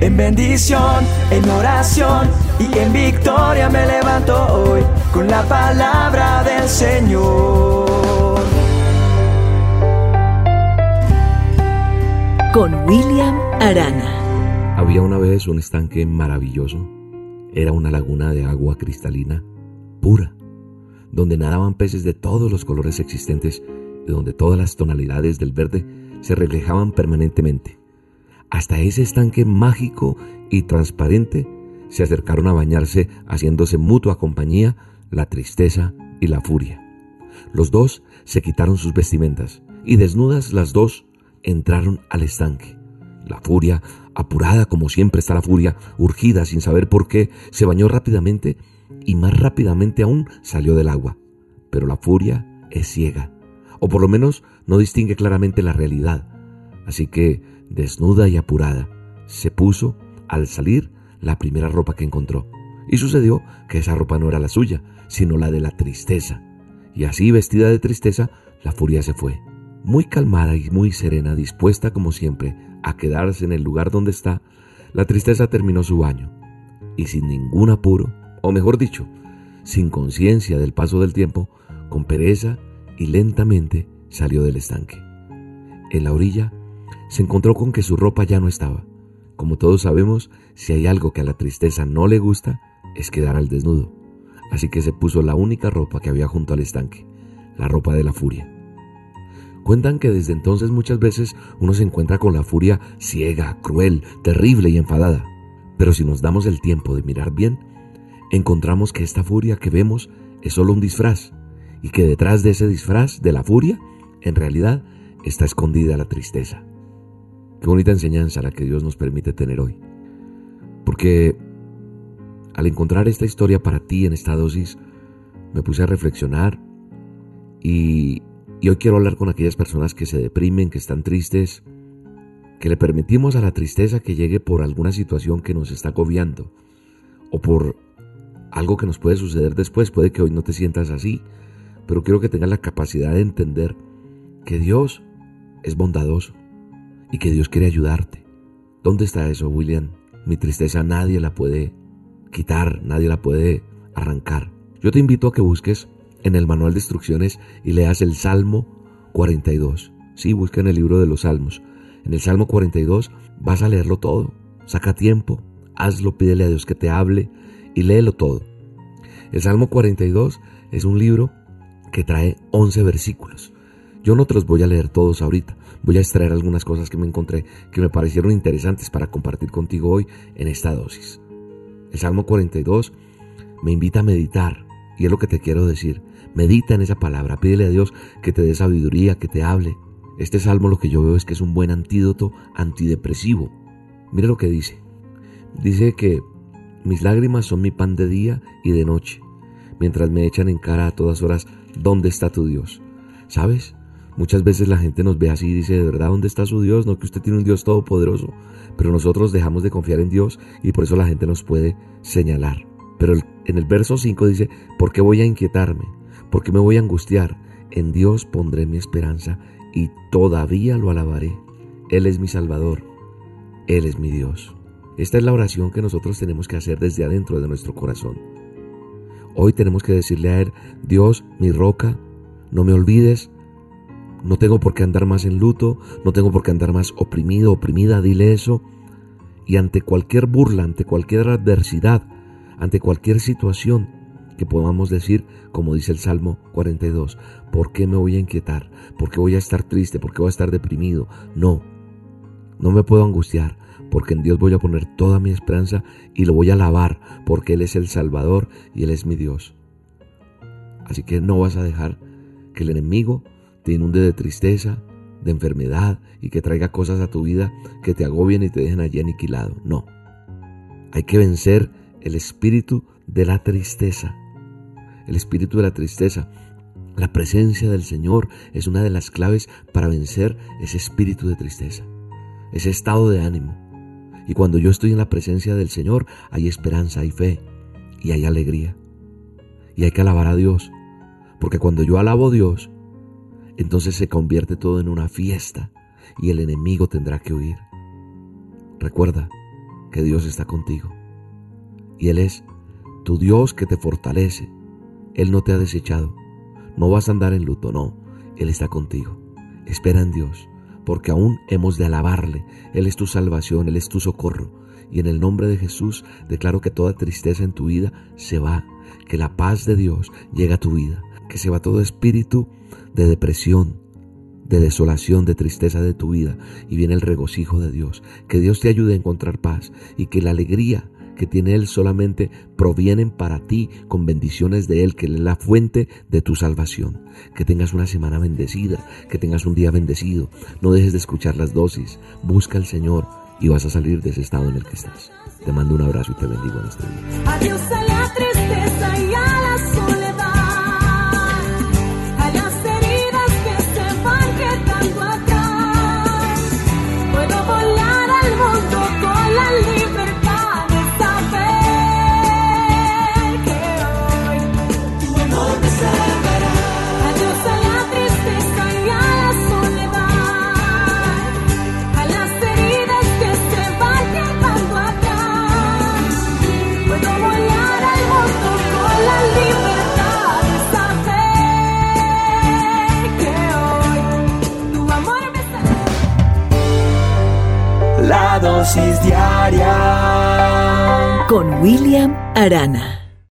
En bendición, en oración y en victoria me levanto hoy con la palabra del Señor. Con William Arana. Había una vez un estanque maravilloso. Era una laguna de agua cristalina, pura, donde nadaban peces de todos los colores existentes y donde todas las tonalidades del verde se reflejaban permanentemente. Hasta ese estanque mágico y transparente se acercaron a bañarse haciéndose mutua compañía la tristeza y la furia. Los dos se quitaron sus vestimentas y desnudas las dos entraron al estanque. La furia, apurada como siempre está la furia, urgida sin saber por qué, se bañó rápidamente y más rápidamente aún salió del agua. Pero la furia es ciega, o por lo menos no distingue claramente la realidad. Así que desnuda y apurada, se puso, al salir, la primera ropa que encontró. Y sucedió que esa ropa no era la suya, sino la de la tristeza. Y así, vestida de tristeza, la furia se fue. Muy calmada y muy serena, dispuesta como siempre a quedarse en el lugar donde está, la tristeza terminó su baño. Y sin ningún apuro, o mejor dicho, sin conciencia del paso del tiempo, con pereza y lentamente salió del estanque. En la orilla se encontró con que su ropa ya no estaba. Como todos sabemos, si hay algo que a la tristeza no le gusta, es quedar al desnudo. Así que se puso la única ropa que había junto al estanque, la ropa de la furia. Cuentan que desde entonces muchas veces uno se encuentra con la furia ciega, cruel, terrible y enfadada. Pero si nos damos el tiempo de mirar bien, encontramos que esta furia que vemos es solo un disfraz y que detrás de ese disfraz de la furia, en realidad, está escondida la tristeza. Qué bonita enseñanza la que Dios nos permite tener hoy. Porque al encontrar esta historia para ti en esta dosis, me puse a reflexionar y, hoy quiero hablar con aquellas personas que se deprimen, que están tristes, que le permitimos a la tristeza que llegue por alguna situación que nos está agobiando o por algo que nos puede suceder después. Puede que hoy no te sientas así, pero quiero que tengas la capacidad de entender que Dios es bondadoso y que Dios quiere ayudarte. ¿Dónde está eso, William? Mi tristeza nadie la puede quitar, nadie la puede arrancar. Yo te invito a que busques en el manual de instrucciones y leas el Salmo 42. Sí, busca en el libro de los Salmos. En el Salmo 42 vas a leerlo todo. Saca tiempo, hazlo, pídele a Dios que te hable y léelo todo. El Salmo 42 es un libro que trae 11 versículos. Yo no te los voy a leer todos ahorita, voy a extraer algunas cosas que me encontré que me parecieron interesantes para compartir contigo hoy en esta dosis. El Salmo 42 me invita a meditar y es lo que te quiero decir. Medita en esa palabra, pídele a Dios que te dé sabiduría, que te hable. Este salmo lo que yo veo es que es un buen antídoto antidepresivo. Mira lo que dice. Dice que mis lágrimas son mi pan de día y de noche, mientras me echan en cara a todas horas, ¿dónde está tu Dios? ¿Sabes? Muchas veces la gente nos ve así y dice, ¿de verdad dónde está su Dios? No que usted tiene un Dios todopoderoso. Pero nosotros dejamos de confiar en Dios y por eso la gente nos puede señalar. Pero en el verso 5 dice, ¿por qué voy a inquietarme? ¿Por qué me voy a angustiar? En Dios pondré mi esperanza y todavía lo alabaré. Él es mi Salvador. Él es mi Dios. Esta es la oración que nosotros tenemos que hacer desde adentro de nuestro corazón. Hoy tenemos que decirle a Él, Dios, mi roca, no me olvides, no tengo por qué andar más en luto, no tengo por qué andar más oprimido, oprimida, dile eso. Y ante cualquier burla, ante cualquier adversidad, ante cualquier situación que podamos decir, como dice el Salmo 42, ¿por qué me voy a inquietar? ¿Por qué voy a estar triste? ¿Por qué voy a estar deprimido? No, no me puedo angustiar, porque en Dios voy a poner toda mi esperanza y lo voy a alabar, porque Él es el Salvador y Él es mi Dios. Así que no vas a dejar que el enemigo te inunde de tristeza, de enfermedad y que traiga cosas a tu vida que te agobien y te dejen allí aniquilado. No. Hay que vencer el espíritu de la tristeza. El espíritu de la tristeza. La presencia del Señor es una de las claves para vencer ese espíritu de tristeza, ese estado de ánimo. Y cuando yo estoy en la presencia del Señor, hay esperanza, hay fe y hay alegría. Y hay que alabar a Dios, porque cuando yo alabo a Dios, entonces se convierte todo en una fiesta y el enemigo tendrá que huir. Recuerda, que Dios está contigo. Y Él es tu Dios que te fortalece. Él no te ha desechado. No vas a andar en luto, no. Él está contigo. Espera en Dios, porque aún hemos de alabarle. Él es tu salvación, Él es tu socorro. Y en el nombre de Jesús declaro que toda tristeza en tu vida se va, que la paz de Dios llega a tu vida, que se va todo espíritu de depresión, de desolación, de tristeza de tu vida y viene el regocijo de Dios. Que Dios te ayude a encontrar paz y que la alegría que tiene Él solamente provienen para ti con bendiciones de Él, que Él es la fuente de tu salvación. Que tengas una semana bendecida, que tengas un día bendecido. No dejes de escuchar las dosis. Busca al Señor y vas a salir de ese estado en el que estás. Te mando un abrazo y te bendigo en este día. Con William Arana.